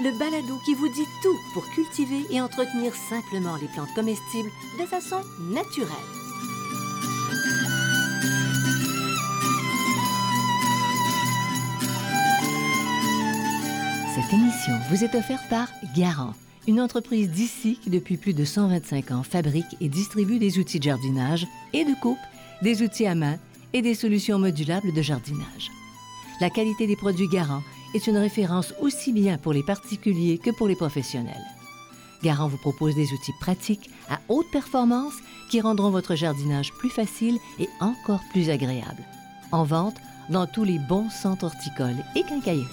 le balado qui vous dit tout pour cultiver et entretenir simplement les plantes comestibles de façon naturelle. Cette émission vous est offerte par Garant, une entreprise d'ici qui depuis plus de 125 ans fabrique et distribue des outils de jardinage et de coupe, des outils à main et des solutions modulables de jardinage. La qualité des produits Garant est une référence aussi bien pour les particuliers que pour les professionnels. Garant vous propose des outils pratiques à haute performance qui rendront votre jardinage plus facile et encore plus agréable. En vente dans tous les bons centres horticoles et quincailleries.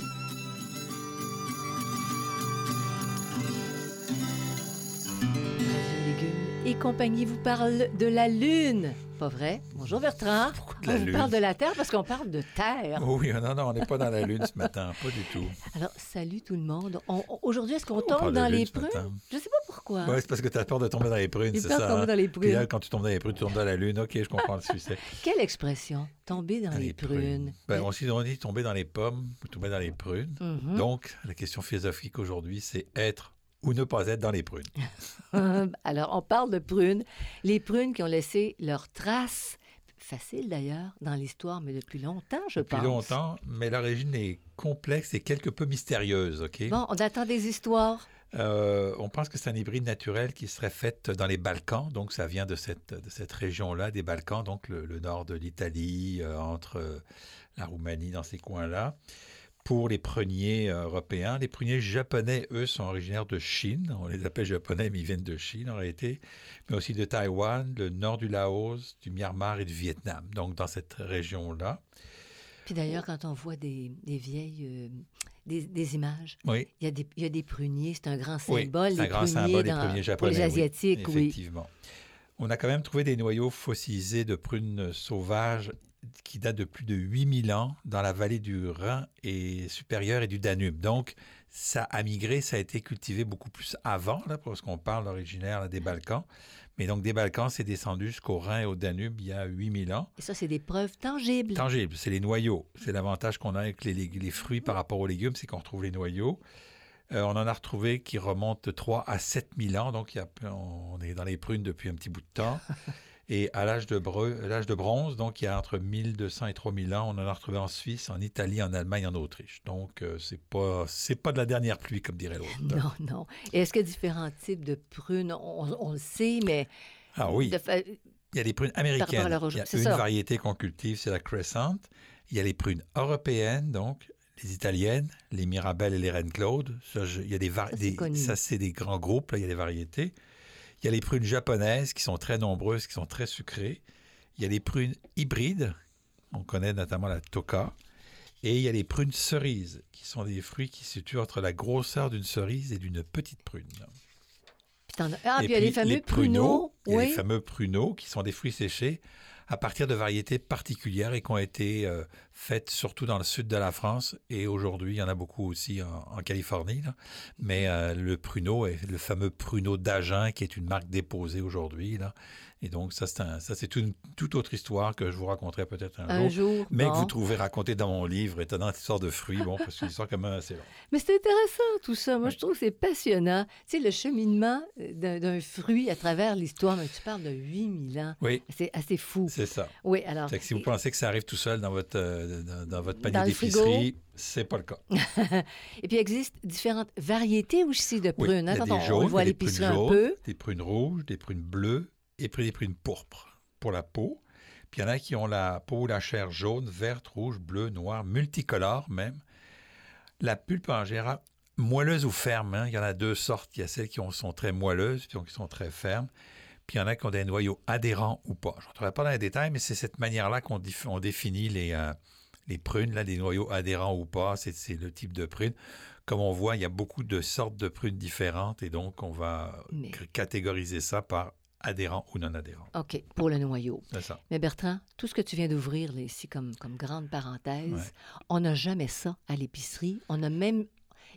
Et compagnie vous parle de la Lune. Pas vrai? Bonjour Bertrand. de la on vous Lune? parle de la Terre parce qu'on parle de Terre. Oh oui, non, non, on n'est pas dans la lune ce matin, pas du tout. Alors, salut tout le monde. On- on- Aujourd'hui, est-ce qu'on On tombe dans les prunes? Je sais pas pourquoi. Ouais, c'est parce que tu as peur de tomber dans les prunes, c'est ça. tomber hein? dans les Puis là, prunes. quand tu tombes dans les prunes, tu tombes dans la lune. OK, je comprends le succès. Quelle expression? Tomber dans, les, prunes. Ben, on, on dit tomber dans les pommes ou tomber dans les prunes. Mhm. Donc, la question philosophique aujourd'hui, c'est être ou ne pas être dans les prunes. Alors, on parle de prunes. Les prunes qui ont laissé leurs traces, facile d'ailleurs, dans l'histoire, mais depuis longtemps, je Depuis pense. longtemps, mais l'origine est complexe et quelque peu mystérieuse, OK? Bon, on attend des histoires. Euh, on pense que c'est un hybride naturel qui serait fait dans les Balkans, donc ça vient de cette, de cette région-là, des Balkans, donc le, le nord de l'Italie, euh, entre euh, la Roumanie, dans ces coins-là. Pour les pruniers euh, européens, les pruniers japonais, eux, sont originaires de Chine. On les appelle japonais, mais ils viennent de Chine en réalité, mais aussi de Taïwan, le nord du Laos, du Myanmar et du Vietnam, donc dans cette région-là. Puis d'ailleurs, quand on voit des, des vieilles... euh, des, des images, Oui, il y, a des, il y a des pruniers, c'est un grand Oui, symbole. c'est un grand symbole des pruniers japonais. les oui, Asiatiques, oui. Effectivement. On a quand même trouvé des noyaux fossilisés de prunes sauvages qui datent de plus de 8000 ans dans la vallée du Rhin et supérieur et du Danube. Donc, ça a migré, ça a été cultivé beaucoup plus avant, là, parce qu'on parle originaire là, des Balkans. Mais donc, des Balkans, c'est descendu jusqu'au Rhin et au Danube il y a 8000 ans. Et ça, c'est des preuves tangibles. Tangible, c'est les noyaux. C'est l'avantage qu'on a avec les, fruits par rapport aux légumes, c'est qu'on retrouve les noyaux. Euh, on en a retrouvé qui remontent de 3 à 7 000 ans, donc il y a- on est dans les prunes depuis un petit bout de temps. Et à l'âge de, breu- l'âge de bronze, donc il y a entre 1200 et 3000 ans, on en a retrouvé en Suisse, en Italie, en Allemagne, en Autriche. Donc euh, c'est pas c'est pas de la dernière pluie comme dirait l'autre. Non, non. Et est-ce qu'il y a différents types de prunes? On, on le sait, mais... Ah oui, de il y a les prunes américaines. leur Il y a une ça. variété qu'on cultive, c'est la Crescent. Il y a les prunes européennes, donc les italiennes, les Mirabelle et les Reine Claude. Ça, je- il y a des, var- des- ça, c'est des grands groupes. Là, il y a des variétés. Il y a les prunes japonaises qui sont très nombreuses, qui sont très sucrées. Il y a les prunes hybrides. On connaît notamment la toka. Et il y a les prunes cerises, qui sont des fruits qui se situent entre la grosseur d'une cerise et d'une petite prune. Puis Ah, Et puis il y a les fameux pruneaux. Il y a Oui. les fameux pruneaux qui sont des fruits séchés à partir de variétés particulières et qui ont été euh, faites surtout dans le sud de la France. Et aujourd'hui, il y en a beaucoup aussi en, en Californie. là. Mais euh, le pruneau est le fameux pruneau d'Agen qui est une marque déposée aujourd'hui. Et donc, ça, c'est un- une toute autre histoire que je vous raconterai peut-être un, Un jour. jour. Mais que vous trouvez racontée dans mon livre, étonnante histoire de fruits, bon, parce que c'est une histoire quand même assez longue. Mais c'est intéressant tout ça. Moi, je trouve que c'est passionnant. Tu sais, le cheminement euh, d'un d'un fruit à travers l'histoire. Mais tu parles de 8000 ans. Oui, C'est assez fou. C'est ça. Oui, alors. Que si vous pensez que ça arrive tout seul dans votre, euh, dans, dans votre panier d'épicerie, c'est pas le cas. Et puis, il existe différentes variétés aussi de Oui, prunes. il hein, quand on, jaunes, voit l'épicerie prunes un jaunes, peu. des prunes rouges, des prunes bleues et puis des prunes pourpres pour la peau. Puis il y en a qui ont la peau, la chair jaune, verte, rouge, bleue, noire, multicolore même. La pulpe en général, moelleuse ou ferme, hein, il y en a deux sortes. Il y a celles qui ont- sont très moelleuses, puis qui sont très fermes. Puis il y en a qui ont des noyaux adhérents ou pas. Je ne rentrerai pas dans les détails, mais c'est cette manière-là qu'on dif- on définit les, euh, les prunes, là, des noyaux adhérents ou pas. C'est le type de prune. Comme on voit, il y a beaucoup de sortes de prunes différentes et donc on va Mais- catégoriser ça par adhérent ou non adhérent. OK, pour le noyau. C'est ça. Mais Bertrand, tout ce que tu viens d'ouvrir ici comme, comme grande parenthèse, Ouais. on n'a jamais ça à l'épicerie. On a même...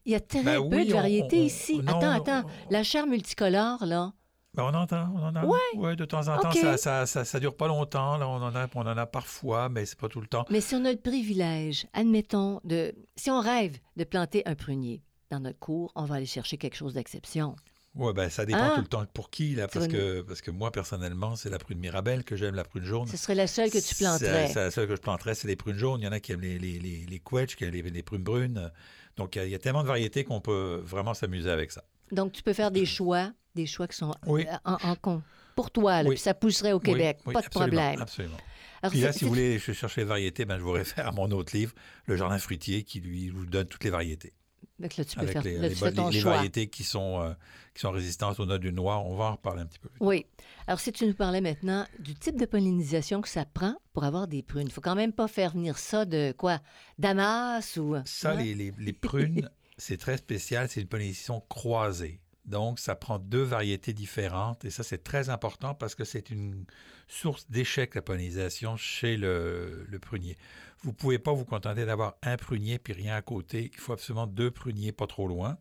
Il y a très Ben peu oui, de variétés on- ici. non, attends, on- attends. La chair multicolore, là, Ben, on entend, on en a. Ouais. Ouais, de temps en temps, ça, ça, ça, ça dure pas longtemps. Là, on en a, on en a parfois, mais c'est pas tout le temps. Mais si on a le privilège, admettons, de. Si on rêve de planter un prunier dans notre cour, on va aller chercher quelque chose d'exception. Ouais, ben ça dépend Ah. tout le temps pour qui là, parce Sur une- que parce que moi personnellement, c'est la prune Mirabelle que j'aime, la prune jaune. Ce serait la seule que tu planterais. C'est la seule que je planterais, c'est les prunes jaunes. Il y en a qui aiment les, les, les, les qui aiment les, les prunes brunes. Donc, il y, a, il y a tellement de variétés qu'on peut vraiment s'amuser avec ça. Donc, tu peux faire des choix, des choix qui sont Oui. euh, en, en. Pour toi, là, Oui. puis ça pousserait au Québec, Oui, pas de absolument, problème. Absolument. Alors, Puis là, si vous voulez chercher les variétés, ben, je vous réfère à mon autre livre, Le jardin fruitier, qui lui vous donne toutes les variétés. Donc là, tu peux avec faire les, là, les tu bonnes- fais ton les choix. variétés qui sont, euh, qui sont résistantes aux notes du noir. On va en reparler un petit peu. plus. Oui. Alors, si tu nous parlais maintenant du type de pollinisation que ça prend pour avoir des prunes, il faut quand même pas faire venir ça de quoi? Damas ou... Ça, hein? les- les prunes, c'est très spécial. C'est une pollinisation croisée. Donc, ça prend deux variétés différentes. Et ça, c'est très important parce que c'est une source d'échec, la pollinisation, chez le, prunier. Vous ne pouvez pas vous contenter d'avoir un prunier puis rien à côté. Il faut absolument deux pruniers pas trop loin.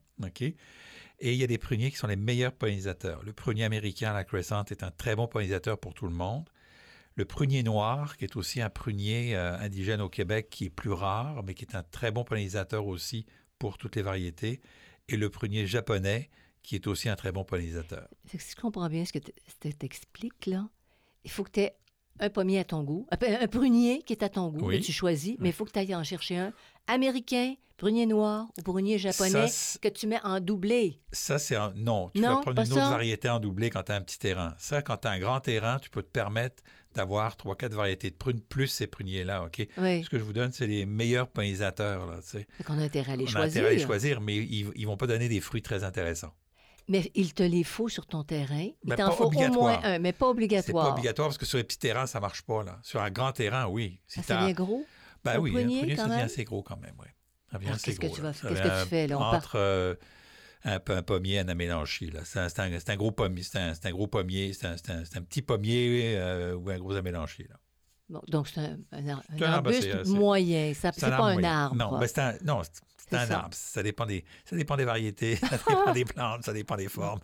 Et il y a des pruniers qui sont les meilleurs pollinisateurs. Le prunier américain, la Crescent, est un très bon pollinisateur pour tout le monde. Le prunier noir, qui est aussi un prunier euh, indigène au Québec, qui est plus rare, mais qui est un très bon pollinisateur aussi pour toutes les variétés. Et le prunier japonais, qui est aussi un très bon pollinisateur. Si je comprends bien ce que tu t'expliques, là, il faut que tu aies un pommier à ton goût, un, un prunier qui est à ton goût, Oui. que tu choisis, mais il faut que tu ailles en chercher un américain, prunier noir ou prunier japonais Ça, que tu mets en doublé. Ça, c'est un... Non, tu Non, vas prendre une autre variété en doublé quand tu as un petit terrain. Ça, quand tu as un grand terrain, tu peux te permettre d'avoir trois, quatre variétés de prunes plus ces pruniers-là, OK? Oui. Ce que je vous donne, c'est les meilleurs pollinisateurs, là, tu sais. Fait qu'on a intérêt à les On a choisir. intérêt à les choisir, mais ils ne vont pas donner des fruits très intéressants. Mais il te les faut sur ton terrain. Il Ben, t'en faut au moins un, mais pas C'est obligatoire. pas obligatoire parce que sur les petits terrains, ça marche pas. Là. Sur un grand terrain, oui. Si Ah, t'as- devient gros? Ben un oui, prunier, un prunier, quand ça devient assez gros quand même, oui. Assez qu'est-ce que tu vas- qu'est-ce que tu fais, là? On part- Entre euh, un, un pommier un là. C'est un, c'est un- c'est un gros pommier, c'est un, c'est un gros pommier, c'est un, c'est un- c'est un petit pommier euh, ou un gros amélanchi, là. Bon, donc, c'est un, un un C'est un arbuste c'est- c'est- moyen. Ça- C'est un pas un arbre. Non, ben, c'est un, non, c'est- un ça. arbre. Ça dépend, des, ça dépend des variétés, ça dépend des plantes, ça dépend des formes.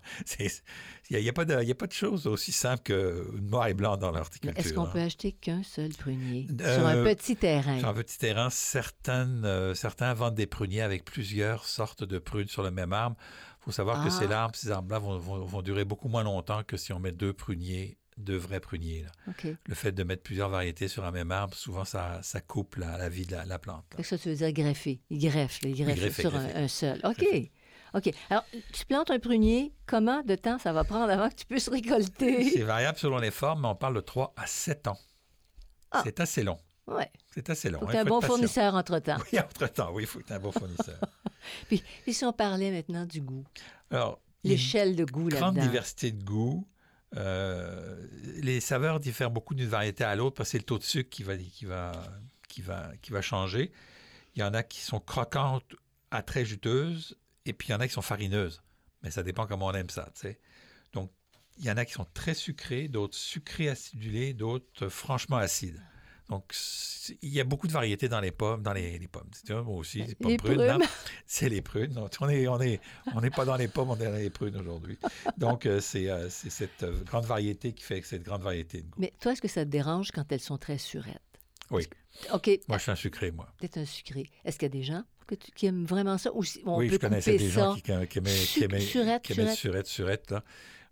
Il n'y a, pas de- y a pas de chose aussi simple que noir et blanc dans l'horticulture. Est-ce qu'on hein. peut acheter qu'un seul prunier Euh, sur un petit terrain? Sur un petit terrain, certaines, euh, certains vendent des pruniers avec plusieurs sortes de prunes sur le même arbre. Il faut savoir que Ah. ces arbres, ces arbres-là vont, vont- vont durer beaucoup moins longtemps que si on met deux pruniers, deux vrais pruniers. là. Le fait de mettre plusieurs variétés sur un même arbre, souvent, ça, ça coupe la, la vie de la, la plante. là. Ça, tu veux dire greffer. Il greffe, là, il greffe greffer, sur. Un, un seul. OK. OK. Alors, tu plantes un prunier, comment de temps ça va prendre avant que tu puisses récolter? C'est variable selon les formes, mais on parle de 3 à 7 ans. Ah. C'est assez long. Ouais. C'est assez long. Faut hein, un bon être fournisseur entre-temps. Oui, entre-temps, oui, il faut aies un bon fournisseur. Puis, puis si on parlait maintenant du goût, Alors, l'échelle de goût grande là-dedans. diversité de goûts. Euh, les saveurs diffèrent beaucoup d'une variété à l'autre parce que c'est le taux de sucre qui va, qui, va, qui, va, qui va changer. Il y en a qui sont croquantes à très juteuses et puis il y en a qui sont farineuses. Mais ça dépend comment on aime ça. Donc, il y en a qui sont très sucrés, d'autres sucrés acidulés, d'autres euh, franchement acides. Donc, il y a beaucoup de variétés dans les pommes, dans les, les pommes. Tu vois, moi aussi, les pommes Les prunes. prunes. C'est les prunes. Donc, on n'est on est, on n'est pas dans les pommes, on est dans les prunes aujourd'hui. Donc, euh, c'est euh, c'est cette euh, grande variété qui fait que cette grande variété de goût. Mais toi, est-ce que ça te dérange quand elles sont très surettes? Oui. OK. Moi, je suis un sucré, moi. Peut-être un sucré. Est-ce qu'il y a des gens que tu- qui aiment vraiment ça? Ou si on oui, peut je connaissais des ça? gens qui, qui aimaient, qui aimaient, surette, qui aimaient surette. surette, surette, là.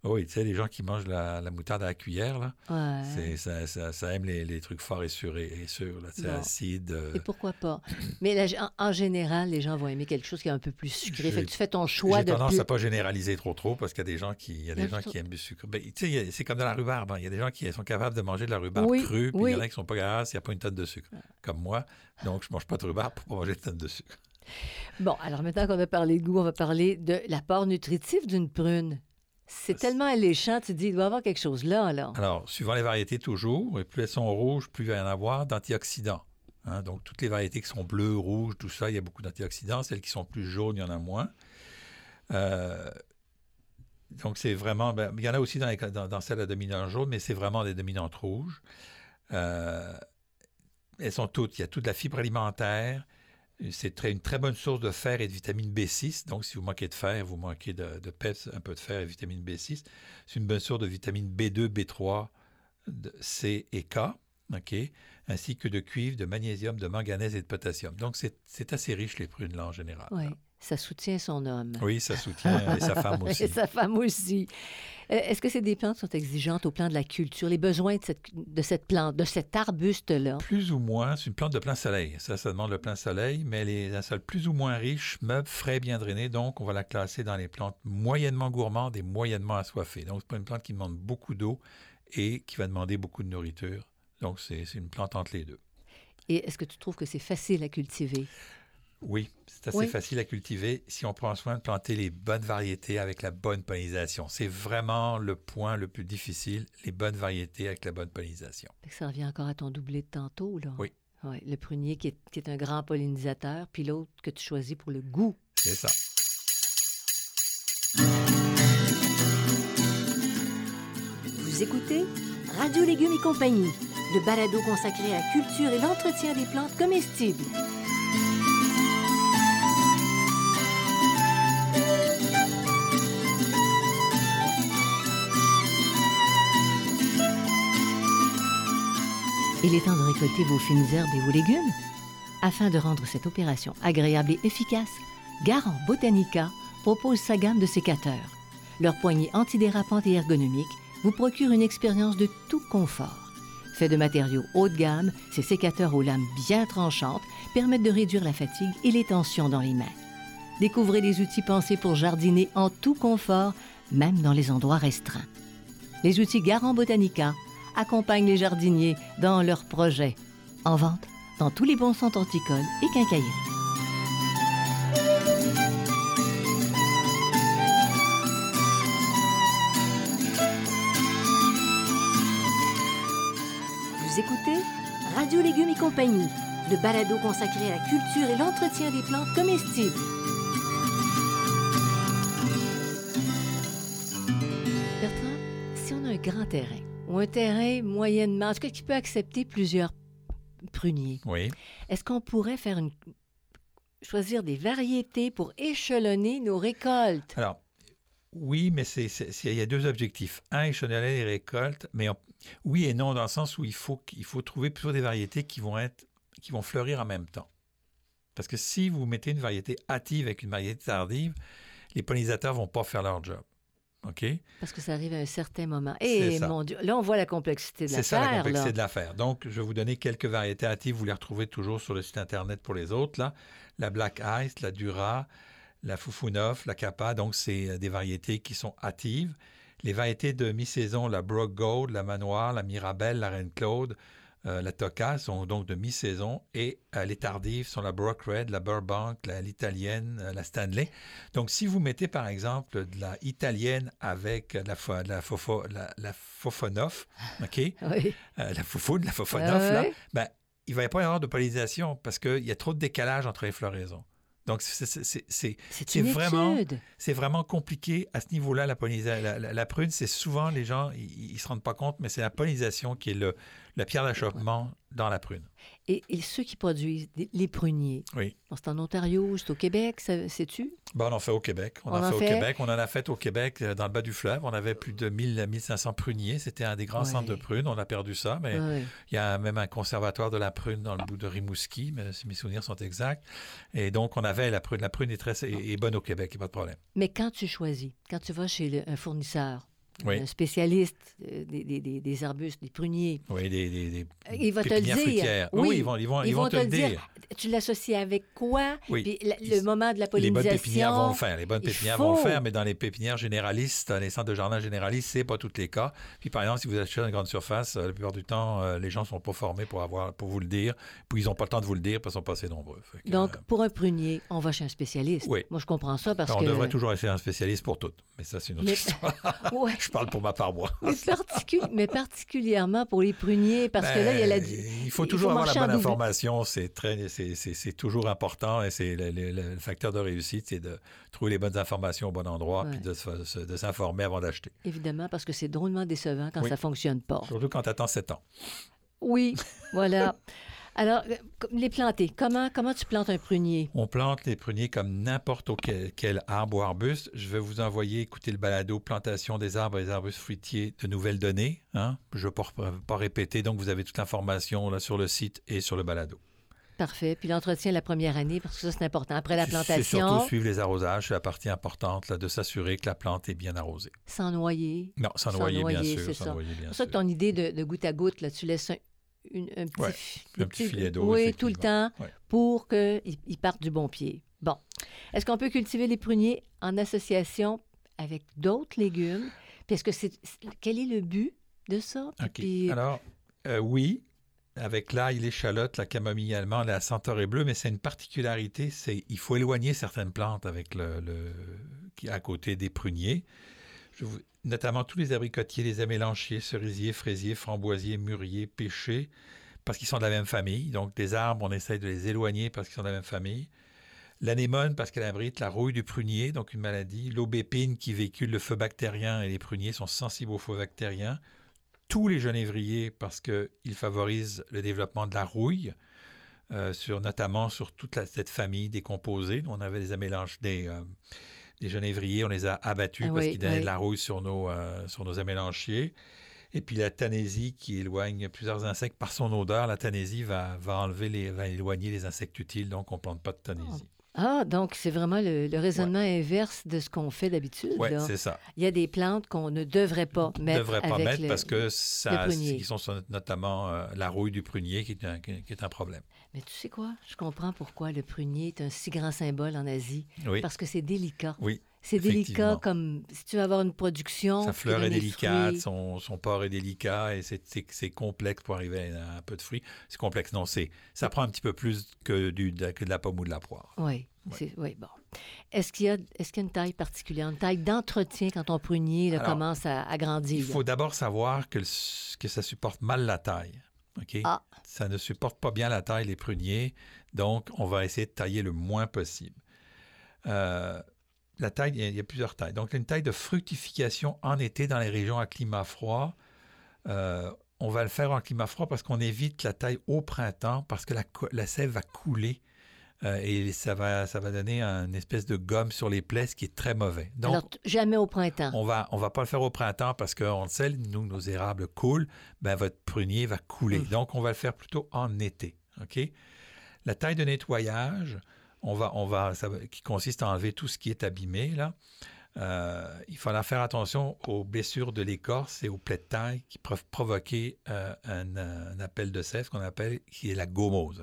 Oui, tu sais, les gens qui mangent la, la moutarde à la cuillère, là, Ouais. c'est, ça, ça, ça aime les, les trucs forts et sûrs, et, et sûrs, là. C'est Bon. acide. euh, Et pourquoi pas? Mais en, en général, les gens vont aimer quelque chose qui est un peu plus sucré. J'ai- Fait que tu fais ton choix J'ai de tendance plus... à pas généraliser trop trop parce qu'il y a des gens qui, il y a Il des gens qui aiment du sucre. Ben, tu sais, il c'est comme de la rhubarbe. hein. Il y a des gens qui sont capables de manger de la rhubarbe Oui, crue, puis oui. il y en a qui sont pas capables s'il n'y a pas une tonne de sucre. Comme moi. Donc, je mange pas de rhubarbe pour pas manger de tonne de sucre. Bon, alors maintenant qu'on a parlé de goût, on va parler de l'apport nutritif d'une prune. C'est tellement alléchant, tu dis, il doit y avoir quelque chose là, là. Alors, suivant les variétés toujours, et plus elles sont rouges, plus il va y en avoir d'antioxydants. Hein, donc, toutes les variétés qui sont bleues, rouges, tout ça, il y a beaucoup d'antioxydants. Celles qui sont plus jaunes, il y en a moins. Euh, Donc, c'est vraiment. ben, il y en a aussi dans, les- dans, dans celles à dominante jaune, mais c'est vraiment des dominantes rouges. Euh, elles sont toutes. Il y a toute la fibre alimentaire. C'est une très bonne source de fer et de vitamine B6. Donc, si vous manquez de fer, vous manquez de, de PEPS, un peu de fer et vitamine B6. C'est une bonne source de vitamine B2, B3, de C et K. OK? Ainsi que de cuivre, de magnésium, de manganèse et de potassium. Donc, c'est assez riche, les prunes, là, en général. Ça soutient son homme. Oui, ça soutient, et sa femme aussi. Et sa femme aussi. Euh, Est-ce que ces des plantes sont exigeantes au plan de la culture, les besoins de cette, de cette plante, de cet arbuste-là? Plus ou moins, c'est une plante de plein soleil. Ça, ça demande le plein soleil, mais elle est un sol plus ou moins riche, meuble, frais, bien drainé. Donc, on va la classer dans les plantes moyennement gourmandes et moyennement assoiffées. Donc, c'est pas une plante qui demande beaucoup d'eau et qui va demander beaucoup de nourriture. Donc, c'est une plante entre les deux. Et est-ce que tu trouves que c'est facile à cultiver? Oui, c'est assez Oui. facile à cultiver si on prend soin de planter les bonnes variétés avec la bonne pollinisation. C'est vraiment le point le plus difficile, les bonnes variétés avec la bonne pollinisation. Ça revient encore à ton doublé de tantôt, là. Oui. Ouais, le prunier qui est, qui est un grand pollinisateur, puis l'autre que tu choisis pour le goût. C'est ça. Vous écoutez Radio Légumes et compagnie, le balado consacré à la culture et l'entretien des plantes comestibles. Il est temps de récolter vos fines herbes et vos légumes. Afin de rendre cette opération agréable et efficace, Garant Botanica propose sa gamme de sécateurs. Leur poignée antidérapante et ergonomique vous procure une expérience de tout confort. Fait de matériaux haut de gamme, ces sécateurs aux lames bien tranchantes permettent de réduire la fatigue et les tensions dans les mains. Découvrez les outils pensés pour jardiner en tout confort, même dans les endroits restreints. Les outils Garant Botanica accompagnent les jardiniers dans leurs projets. En vente dans tous les bons centres horticoles et quincailleries. Vous écoutez Radio Légumes et compagnie, le balado consacré à la culture et l'entretien des plantes comestibles. Bertrand, si on a un grand terrain ou un terrain moyennement, en tout cas qui peut accepter plusieurs pruniers, Oui. est-ce qu'on pourrait faire une choisir des variétés pour échelonner nos récoltes? Alors, oui, mais c'est, il y a deux objectifs. Un, échelonner les récoltes, mais on- oui et non, dans le sens où il faut, il faut trouver plutôt des variétés qui vont, être, qui vont fleurir en même temps. Parce que si vous mettez une variété hâtive avec une variété tardive, les pollinisateurs ne vont pas faire leur job. OK? Parce que ça arrive à un certain moment. Et ça. mon Dieu, là, on voit la complexité de C'est ça la l'affaire. complexité là. de l'affaire. Donc, je vais vous donner quelques variétés hâtives. Vous les retrouvez toujours sur le site Internet pour les autres. Là. La Black Ice, la Dura, la Foufounov, la Kappa. Donc, c'est euh, des variétés qui sont hâtives. Les variétés de mi-saison, la Brock Gold, la Manoir, la Mirabelle, la Reine Claude, euh, la Toca sont donc de mi-saison. Et euh, les tardives sont la Brock Red, la Burbank, la- l'Italienne, euh, la Stanley. Donc, si vous mettez par exemple de la italienne avec la, fo- la, fofo, la, la Fofonoff, OK? Oui. euh, la foufoune, la fofonoff, Ah là, ben, il ne va pas y avoir de pollinisation parce qu'il y a trop de décalage entre les floraisons. Donc, c'est- vraiment- vraiment compliqué à ce niveau-là, la pollinisation. La, la- la prune, c'est souvent, les gens, ils ne se rendent pas compte, mais c'est la pollinisation qui est le, la pierre d'achoppement dans la prune. Et, et ceux qui produisent des- les pruniers, Oui. c'est en Ontario, c'est au Québec, ça- sais-tu? Bon, on en fait au Québec. On, On en en fait, fait? au Québec. On en a fait au Québec, euh, dans le bas du fleuve. On avait plus de 1000 à 1500 pruniers. C'était un des grands Ouais. centres de prunes. On a perdu ça, mais. Il y a même un conservatoire de la prune dans le bout de Rimouski, mais si mes souvenirs sont exacts. Et donc, on avait la prune. La prune est, très, est, est bonne au Québec, il n'y a pas de problème. Mais quand tu choisis, quand tu vas chez le- un fournisseur, Oui. un spécialiste euh, des, des- des- arbustes, des pruniers, Oui, des, des, des il va te le dire. Oui, Oui, ils vont, ils vont, ils vont te le dire. Tu l'associes avec quoi? Oui. Puis la- le moment de la Les pollinisation. bonnes pépinières vont le faire. Les bonnes pépinières vont le faire, mais dans les pépinières généralistes, dans les centres de jardin généralistes, c'est pas tous les cas. Puis par exemple, si vous achetez dans une grande surface, euh, la plupart du temps, euh, les gens sont pas formés pour avoir pour vous le dire. Puis ils n'ont pas le temps de vous le dire parce qu'ils sont pas assez nombreux. Que, Donc, euh, pour un prunier, on va chez un spécialiste. Oui. Moi, je comprends ça parce on que. devrait toujours essayer un spécialiste pour toutes. Mais ça, c'est une autre Mais- histoire. Ouais. Je parle pour ma part, moi. mais, particulièrement pour les pruniers, parce que là, il y a la... Ben, il faut toujours avoir la bonne information. C'est très, c'est toujours important et c'est le, facteur de réussite, c'est de trouver les bonnes informations au bon endroit puis de, s'informer avant d'acheter. Évidemment, parce que c'est drôlement décevant quand ça ne fonctionne pas. Surtout quand tu attends 7 ans. Oui, voilà. Alors, euh, les planter, comment, comment tu plantes un prunier? On plante les pruniers comme n'importe quel, arbre ou arbuste. Je vais vous envoyer écouter le balado Plantation des arbres et des arbustes fruitiers de nouvelles données. Hein? Je ne vais pas, répéter, donc vous avez toute l'information là, sur le site et sur le balado. Parfait. Puis l'entretien la première année, parce que ça, c'est important. Après la plantation. C'est surtout suivre les arrosages. C'est la partie importante là, de s'assurer que la plante est bien arrosée. Sans noyer. Non, sans, noyer, bien sûr. C'est ça. C'est ça que ton idée de, goutte à goutte, là, tu laisses un, un, petit, filet d'eau. Oui, tout le temps, pour qu'ils partent du bon pied. Bon. Est-ce qu'on peut cultiver les pruniers en association avec d'autres légumes? Que c'est. Quel est le but de ça? OK. Alors, euh, oui, avec l'ail, l'échalote, la camomille allemande, la centaurée bleue, mais c'est une particularité, c'est il faut éloigner certaines plantes avec le, le à côté des pruniers. Je vous, notamment tous les abricotiers, les amélanchiers, cerisiers, fraisiers, framboisiers, mûriers, pêchers, parce qu'ils sont de la même famille. Donc, des arbres, on essaye de les éloigner parce qu'ils sont de la même famille. L'anémone, parce qu'elle abrite la rouille du prunier, donc une maladie. L'aubépine, qui véhicule le feu bactérien, et les pruniers sont sensibles au feu bactérien. Tous les genévriers, parce qu'ils favorisent le développement de la rouille, euh, sur, notamment sur toute cette famille des composés. On avait des amélanges, des, euh, les genévriers, on les a abattus ah parce qu'ils donnaient de la rouille sur nos, euh, sur nos amélanchiers. Et puis la tanésie qui éloigne plusieurs insectes par son odeur, la tanésie va, va enlever les, va éloigner les insectes utiles, donc on ne plante pas de tanésie. Ah, donc c'est vraiment le, raisonnement inverse de ce qu'on fait d'habitude. Oui, c'est ça. Il y a des plantes qu'on ne devrait pas mettre. Ne devrait pas mettre parce que ça, qui sont notamment euh, la rouille du prunier qui est, un, qui est un problème. Mais tu sais quoi? Je comprends pourquoi le prunier est un si grand symbole en Asie. Oui. Parce que c'est délicat. Oui. C'est délicat comme si tu veux avoir une production. Sa fleur est délicate, son, son, port est délicat et c'est complexe pour arriver à un peu de fruits. C'est complexe, non, c'est ça prend un petit peu plus que, du, que de la pomme ou de la poire. Oui, oui, bon. Est-ce qu'il y, a, est qu'il y a une taille particulière, une taille d'entretien quand ton prunier commence à, grandir? Il faut d'abord savoir que, que ça supporte mal la taille. Ah. Ça ne supporte pas bien la taille, les pruniers, donc on va essayer de tailler le moins possible. Euh, la taille, il y, a, plusieurs tailles. Donc, une taille de fructification en été dans les régions à climat froid. Euh, on va le faire en climat froid parce qu'on évite la taille au printemps parce que la, sève va couler euh, et ça va, ça va donner une espèce de gomme sur les plaies, ce qui est très mauvais. Donc, Alors, jamais au printemps. On va, on va pas le faire au printemps parce qu'on le sait, nous, nos érables coulent, ben, votre prunier va couler. Donc, on va le faire plutôt en été. OK? La taille de nettoyage, on va, on va, qui consiste à enlever tout ce qui est abîmé. Là. Euh, il faudra faire attention aux blessures de l'écorce et aux plaies de taille qui peuvent provoquer euh, un, appel de sève qu'on appelle, qui est la gomose.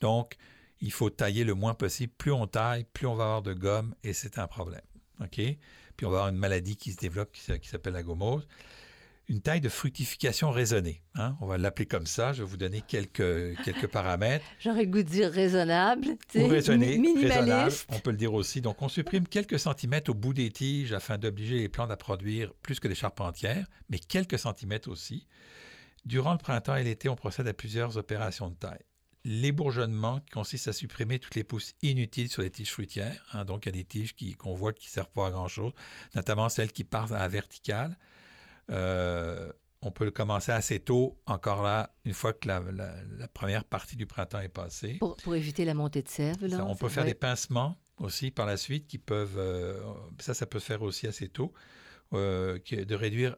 Donc, il faut tailler le moins possible. Plus on taille, plus on va avoir de gomme et c'est un problème. Puis on va avoir une maladie qui se développe qui s'appelle la gomose une taille de fructification raisonnée. Hein. On va l'appeler comme ça. Je vais vous donner quelques, quelques paramètres. J'aurais goût de dire raisonnable. Ou raisonné, minimaliste. on peut le dire aussi. Donc, on supprime quelques centimètres au bout des tiges afin d'obliger les plantes à produire plus que des charpentières, mais quelques centimètres aussi. Durant le printemps et l'été, on procède à plusieurs opérations de taille. L'ébourgeonnement qui consiste à supprimer toutes les pousses inutiles sur les tiges fruitières. Hein. donc, il y a des tiges qu'on voit qui ne servent pas à grand-chose, notamment celles qui partent à la verticale. Euh, on peut le commencer assez tôt, encore là, une fois que la, première partie du printemps est passée. Pour, éviter la montée de sève, là, on peut faire des pincements aussi par la suite qui peuvent, euh, ça, ça peut se faire aussi assez tôt, euh, de réduire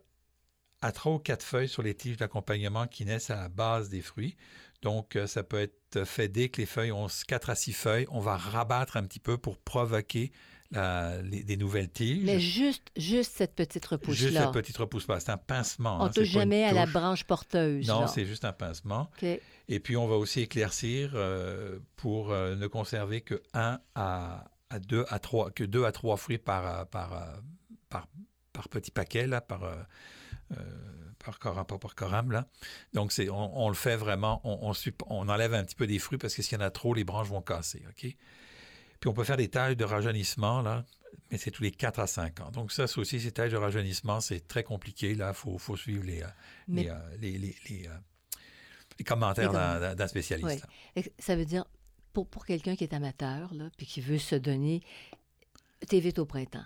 à trois ou quatre feuilles sur les tiges d'accompagnement qui naissent à la base des fruits. Donc, ça peut être fait dès que les feuilles ont quatre à six feuilles. On va rabattre un petit peu pour provoquer des nouvelles tiges. Mais juste, juste cette petite repousse-là. Juste cette petite repousse-là. C'est un pincement. On ne hein, touche jamais à la branche porteuse. Non, c'est juste un pincement. Et puis, on va aussi éclaircir euh, pour euh, ne conserver que 1 à, à 2 à 3, que 2 à 3 fruits par, euh, par, par, par, petit paquet, là, par, par, coram, par coram. Là. Donc, c'est, on, le fait vraiment, on, on, on, enlève un petit peu des fruits parce que s'il y en a trop, les branches vont casser. OK? Puis on peut faire des tailles de rajeunissement, là, mais c'est tous les 4 à 5 ans. Donc ça, c'est aussi, cet âge de rajeunissement, c'est très compliqué. Là, il faut, faut, suivre les, euh, les, euh, les, les, les, les, commentaires d'un spécialiste. Ça veut dire, pour, pour quelqu'un qui est amateur, là, puis qui veut se donner, t'évites au printemps.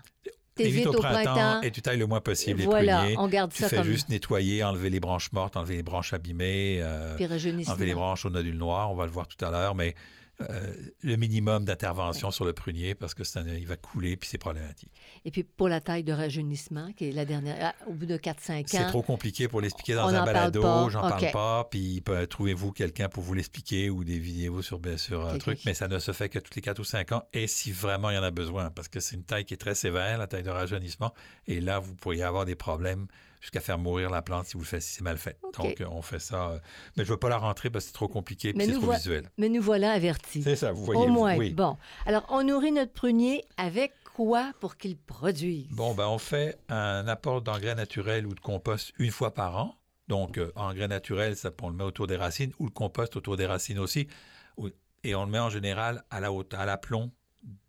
T'évites au, au printemps, et tu tailles le moins possible voilà, les on garde tu ça fais comme... juste nettoyer, enlever les branches mortes, enlever les branches abîmées, euh, enlever les branches au nodule noir, on va le voir tout à l'heure, mais euh, le minimum d'intervention sur le prunier parce que il va couler puis c'est problématique. Et puis pour la taille de rajeunissement, qui est la dernière, ah, au bout de 4-5 ans. C'est trop compliqué pour l'expliquer dans un balado, j'en okay. parle pas, puis trouvez-vous quelqu'un pour vous l'expliquer ou des vidéos sur, ben, un okay, truc, mais ça ne se fait que tous les 4 ou 5 ans et si vraiment il y en a besoin parce que c'est une taille qui est très sévère, la taille de rajeunissement, et là vous pourriez avoir des problèmes jusqu'à faire mourir la plante si vous le faites, si c'est mal fait. Okay. Donc, euh, on fait ça. Euh, mais je ne veux pas la rentrer parce que c'est trop compliqué et c'est trop visuel. Mais nous voilà avertis. C'est ça, vous voyez. Au moins. Oui. Bon. Alors, on nourrit notre prunier avec quoi pour qu'il produise? Bon, ben, on fait un apport d'engrais naturel ou de compost une fois par an. Donc, euh, engrais naturel, ça, on le met autour des racines ou le compost autour des racines aussi. Et on le met en général à la haute, à l'aplomb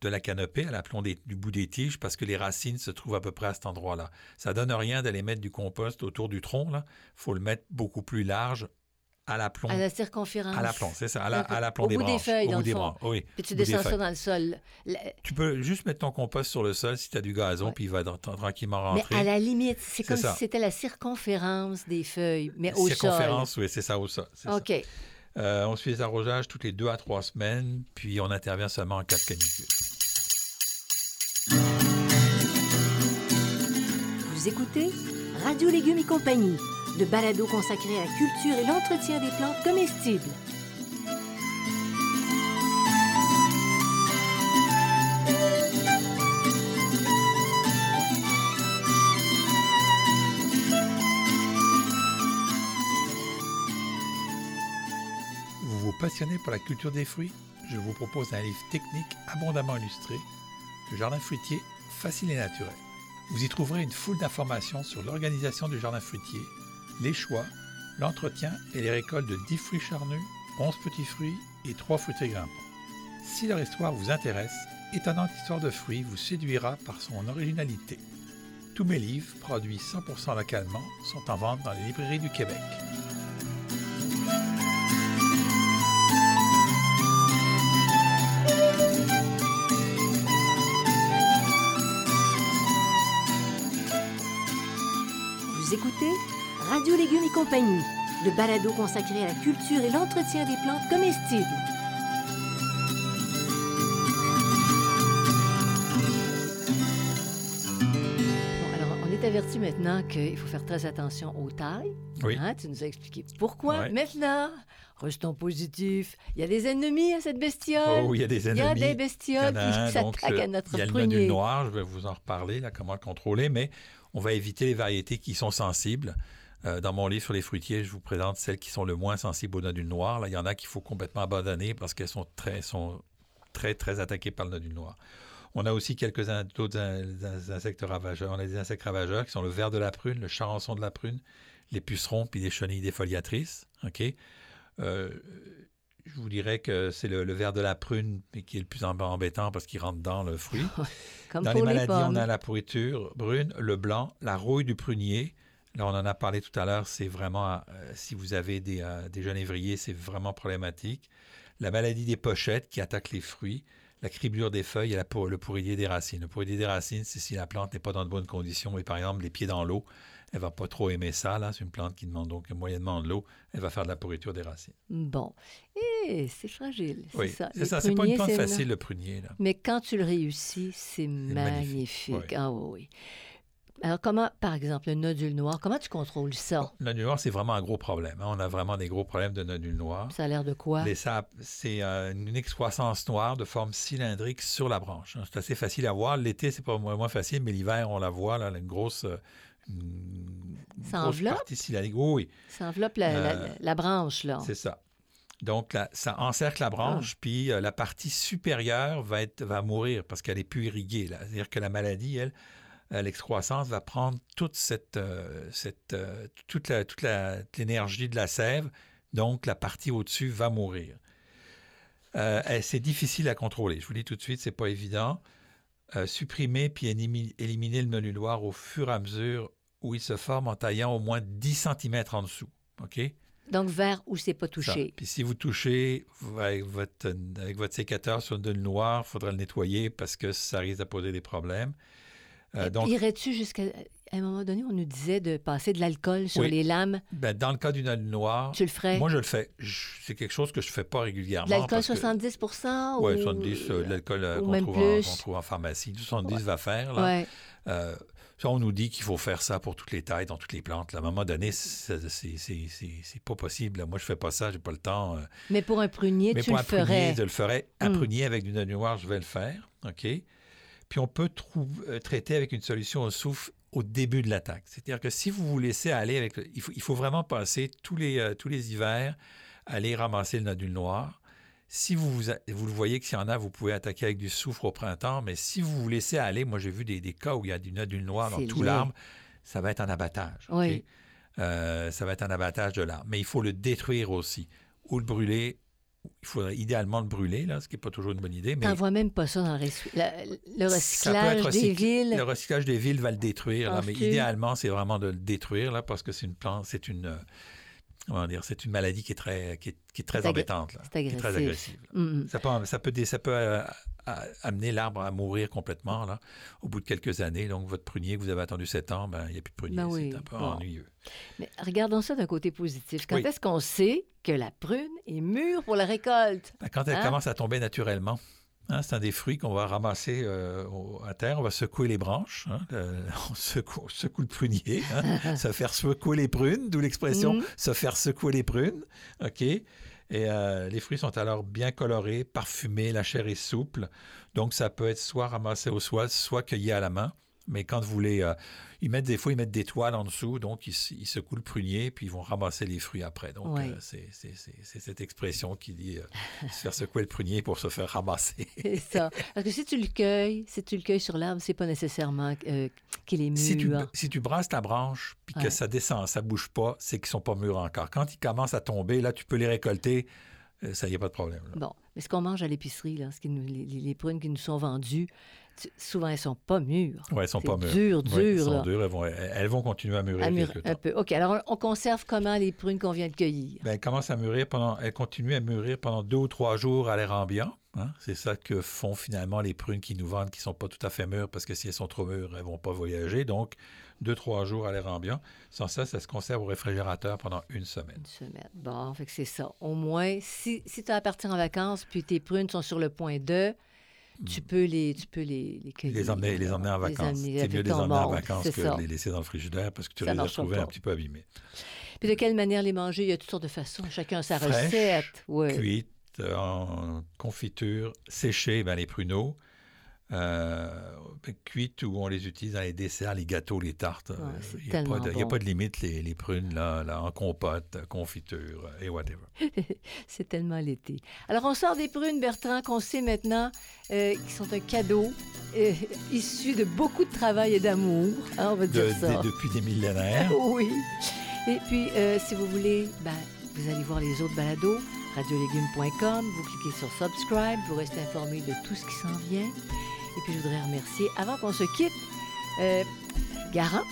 de la canopée, à l'aplomb du bout des tiges, parce que les racines se trouvent à peu près à cet endroit-là. Ça donne rien d'aller mettre du compost autour du tronc. Il faut le mettre beaucoup plus large à l'aplomb. À la circonférence. À l'aplomp, c'est ça, à l'aplomb des bout branches. Des feuilles, au dans bout des fond. oui. Puis tu descends ça dans le sol. Tu peux juste mettre ton compost sur le sol si tu as du gazon, ouais. puis il va tranquillement rentrer. Mais à la limite, c'est comme si c'était la circonférence des feuilles, mais au sol. Circonférence, oui, c'est ça, au sol. OK. Ça. Euh, on se fait les arrosages toutes les deux à trois semaines, puis on intervient seulement en cas de canicule. Vous écoutez Radio Légumes et compagnie, le balado consacré à la culture et l'entretien des plantes comestibles. Passionnez pour la culture des fruits Je vous propose un livre technique abondamment illustré, Le jardin fruitier facile et naturel. Vous y trouverez une foule d'informations sur l'organisation du jardin fruitier, les choix, l'entretien et les récoltes de 10 fruits charnus, 11 petits fruits et 3 fruitiers grimpants. Si leur histoire vous intéresse, Étonnante histoire de fruits vous séduira par son originalité. Tous mes livres, produits 100% localement, sont en vente dans les librairies du Québec. Écoutez Radio Légumes et compagnie, le balado consacré à la culture et l'entretien des plantes comestibles. Bon, alors, on est averti maintenant qu'il faut faire très attention aux tailles. Oui. Hein, tu nous as expliqué pourquoi. Ouais. Maintenant, restons positifs. Il y a des ennemis à cette bestiole. Oh, il y a des Il y ennemis. a des bestioles qui s'attaquent à notre Il y a le prunier. nodule noir, je vais vous en reparler, là, comment le contrôler, mais on va éviter les variétés qui sont sensibles. Euh, dans mon livre sur les fruitiers, je vous présente celles qui sont le moins sensibles au nodule noir. Là, il y en a qu'il faut complètement abandonner parce qu'elles sont très, sont très, très attaquées par le nodule noir. On a aussi quelques d'autres insectes ravageurs. On a des insectes ravageurs qui sont le ver de la prune, le charançon de la prune, les pucerons puis les chenilles défoliatrices. OK? Euh, je vous dirais que c'est le, le, ver de la prune qui est le plus embêtant parce qu'il rentre dans le fruit. Comme dans pour les maladies, on a la pourriture brune, le blanc, la rouille du prunier. Là, on en a parlé tout à l'heure, c'est vraiment, euh, si vous avez des, euh, des genévriers, c'est vraiment problématique. La maladie des pochettes qui attaque les fruits, la criblure des feuilles et la, le pourrier des racines. Le pourrier des racines, c'est si la plante n'est pas dans de bonnes conditions et par exemple les pieds dans l'eau, elle va pas trop aimer ça. Là, c'est une plante qui demande donc moyennement de l'eau. Elle va faire de la pourriture des racines. Bon. Et c'est fragile, c'est Oui, ça. c'est ça. C'est pas une plante facile, le prunier. Là. Mais quand tu le réussis, c'est magnifique. magnifique, oui. Ah oui. Alors, comment, par exemple, le nodule noir, comment tu contrôles ça? Le nodule noir, c'est vraiment un gros problème. hein. On a vraiment des gros problèmes de nodule noir. Ça a l'air de quoi? Les sapes, c'est euh, une excroissance noire de forme cylindrique sur la branche. hein. C'est assez facile à voir. L'été, c'est pas moins, moins facile, mais l'hiver, on la voit, là, une grosse, euh, une Ça enveloppe? partie. Oui, oui, Ça enveloppe la, Euh, la- la branche, là. c'est ça. Donc, ça encercle la Ah. branche, puis euh, la partie supérieure va, être, va mourir parce qu'elle est plus irriguée. là. C'est-à-dire que la maladie, elle, euh, l'excroissance va prendre toute cette, euh, cette euh, toute la- toute l'énergie de la sève, donc la partie au-dessus va mourir. C'est difficile à contrôler. Je vous le dis tout de suite, c'est pas évident. supprimer puis éliminer, éliminer le nodule-noir au fur et à mesure où il se forme en taillant au moins 10 cm en dessous. OK? Donc, vers où c'est pas Ça. touché. Puis si vous touchez avec votre, avec votre sécateur sur le nodule noir, il faudra le nettoyer parce que ça risque de poser des problèmes. Euh, donc, Irais-tu jusqu'à. À un moment donné, on nous disait de passer de l'alcool sur Oui. les lames? ben, dans le cas du nodule noir, Tu le ferais? moi je le fais. C'est quelque chose que je fais pas régulièrement. l'alcool parce que- 70% ou... Oui, 70, euh, l'alcool euh, qu'on même trouve, trouve en pharmacie. Du 70 va faire. Là. Ouais. On nous dit qu'il faut faire ça pour toutes les tailles, dans toutes les plantes. Là, à un moment donné, c'est pas possible. Moi, je fais pas ça, j'ai pas le temps. euh. Mais pour un prunier, Mais tu pour le un prunier, ferais. je le ferais. Un Hmm. prunier avec du nodule noir, je vais le faire. OK? Puis on peut euh, traiter avec une solution au soufre au début de l'attaque. C'est-à-dire que si vous vous laissez aller avec... le- il, faut, il faut vraiment passer tous les, euh, tous les hivers, aller ramasser le nodule noir. Si vous, vous, vous le voyez que s'il y en a, vous pouvez attaquer avec du soufre au printemps, mais si vous vous laissez aller, moi j'ai vu des, des cas où il y a du nodule noir dans tout l'arbre, ça va être un abattage. Oui. Euh, ça va être un abattage de l'arbre. Mais il faut le détruire aussi. Ou le brûler. Il faudrait idéalement le brûler, là, ce qui n'est pas toujours une bonne idée. Mais T'en vois même pas ça dans le, la- recyclage des villes. Le recyclage des villes va le détruire, là, mais idéalement, c'est vraiment de le détruire là, parce que c'est une plante, c'est une, euh, comment dire, c'est une maladie qui est très, qui est, qui est très C'est agré- embêtante, là, c'est qui est très agressif. agressive. Ça peut, ça peut, dé- ça peut euh, amener l'arbre à mourir complètement là, au bout de quelques années. Donc, votre prunier que vous avez attendu 7 ans, ben, il n'y a plus de prunier. Ben oui. C'est un peu Bon. ennuyeux. Mais regardons ça d'un côté positif. Quand Oui. est-ce qu'on sait que la prune est mûre pour la récolte? Ben, quand elle Hein? commence à tomber naturellement, hein, c'est un des fruits qu'on va ramasser euh, au- à terre. On va secouer les branches. hein, le- on, secoue, on secoue le prunier. hein, se faire secouer les prunes, d'où l'expression Mhm. se faire secouer les prunes. OK? Et euh, les fruits sont alors bien colorés, parfumés, la chair est souple. Donc, ça peut être soit ramassé au sol, soit cueilli à la main. Mais quand vous voulez, euh, ils mettent des fois, ils mettent des toiles en dessous, donc ils, ils secouent le prunier, puis ils vont ramasser les fruits après. Donc, euh, c'est cette expression qui dit euh, se faire secouer le prunier pour se faire ramasser. C'est ça. Parce que si tu le cueilles, si tu le cueilles sur l'arbre, c'est pas nécessairement qu'il est mûr. si, tu, si tu brasses ta branche, puis que Ouais. ça descend, ça bouge pas, c'est qu'ils sont pas mûrs encore. Quand ils commencent à tomber, là, tu peux les récolter, ça y a pas de problème. là. Bon, mais ce qu'on mange à l'épicerie, là, ce qui nous- les, prunes qui nous sont vendues, tu- souvent elles sont pas mûres. Ouais, elles sont pas mûres. Ouais, elles sont dures, elles vont, elles vont continuer à mûrir À un temps. peu. OK, alors on, on conserve comment les prunes qu'on vient de cueillir? Ben, elles commencent à mûrir pendant, elles continuent à mûrir pendant deux ou trois jours à l'air ambiant. hein. C'est ça que font finalement les prunes qui nous vendent, qui sont pas tout à fait mûres, parce que si elles sont trop mûres, elles vont pas voyager. Donc, deux, trois jours à l'air ambiant. Sans ça, ça se conserve au réfrigérateur pendant une semaine. Une semaine. Bon, fait que c'est ça. Au moins, si, si tu as à partir en vacances, puis tes prunes sont sur le point de, tu peux les, tu peux les, les cueillir. Hmm. Les emmener, les emmener en vacances. C'est mieux de les emmener en vacances que de les laisser dans le frigidaire parce que tu Ça les as trouvés un petit peu abîmés. Puis de quelle manière les manger? Il y a toutes sortes de façons. Chacun a sa Fraîche, recette. Oui. Cuites, euh, en confiture, séchées, ben, les pruneaux. Euh, ben, cuites où on les utilise dans les desserts, les gâteaux, les tartes. Ouais, Euh, Il n'y a, pas tellement de- il y a pas de limite, les, les prunes, là, là, en compote, confiture euh, et whatever. C'est tellement l'été. Alors, on sort des prunes, Bertrand, qu'on sait maintenant, euh, qui sont un cadeau euh, issu de beaucoup de travail et d'amour. hein, on va De- dire ça. de- depuis des millénaires. Oui. Et puis, euh, si vous voulez, ben, vous allez voir les autres balados, radiolégumes.com, vous cliquez sur Subscribe, vous restez informé de tout ce qui s'en vient. Et puis, je voudrais remercier, avant qu'on se quitte, euh, Garant,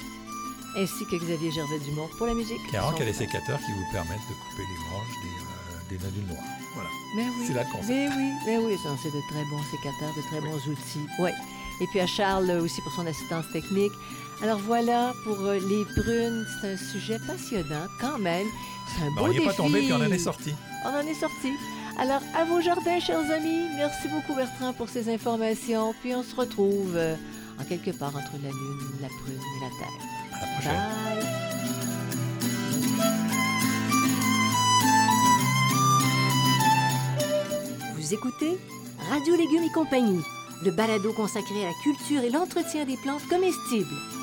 ainsi que Xavier Gervais-Dumont pour la musique. Son- qui a les sécateurs qui vous permettent de couper les branches des, euh, des nodules noirs. Voilà. Mais oui. C'est là concept. Mais oui, mais oui, c'est de très bons sécateurs, de très bons outils. Oui. Et puis à Charles aussi pour son assistance technique. Alors voilà, pour euh, les prunes, c'est un sujet passionnant quand même. C'est un beau on n'y est pas tombé, puis on en est sorti. On en est sorti. Alors, à vos jardins, chers amis, merci beaucoup Bertrand pour ces informations. Puis on se retrouve euh, en quelque part entre la Lune, la prune et la Terre. À la prochaine. Bye! Vous écoutez Radio Légumes et compagnie, le balado consacré à la culture et l'entretien des plantes comestibles.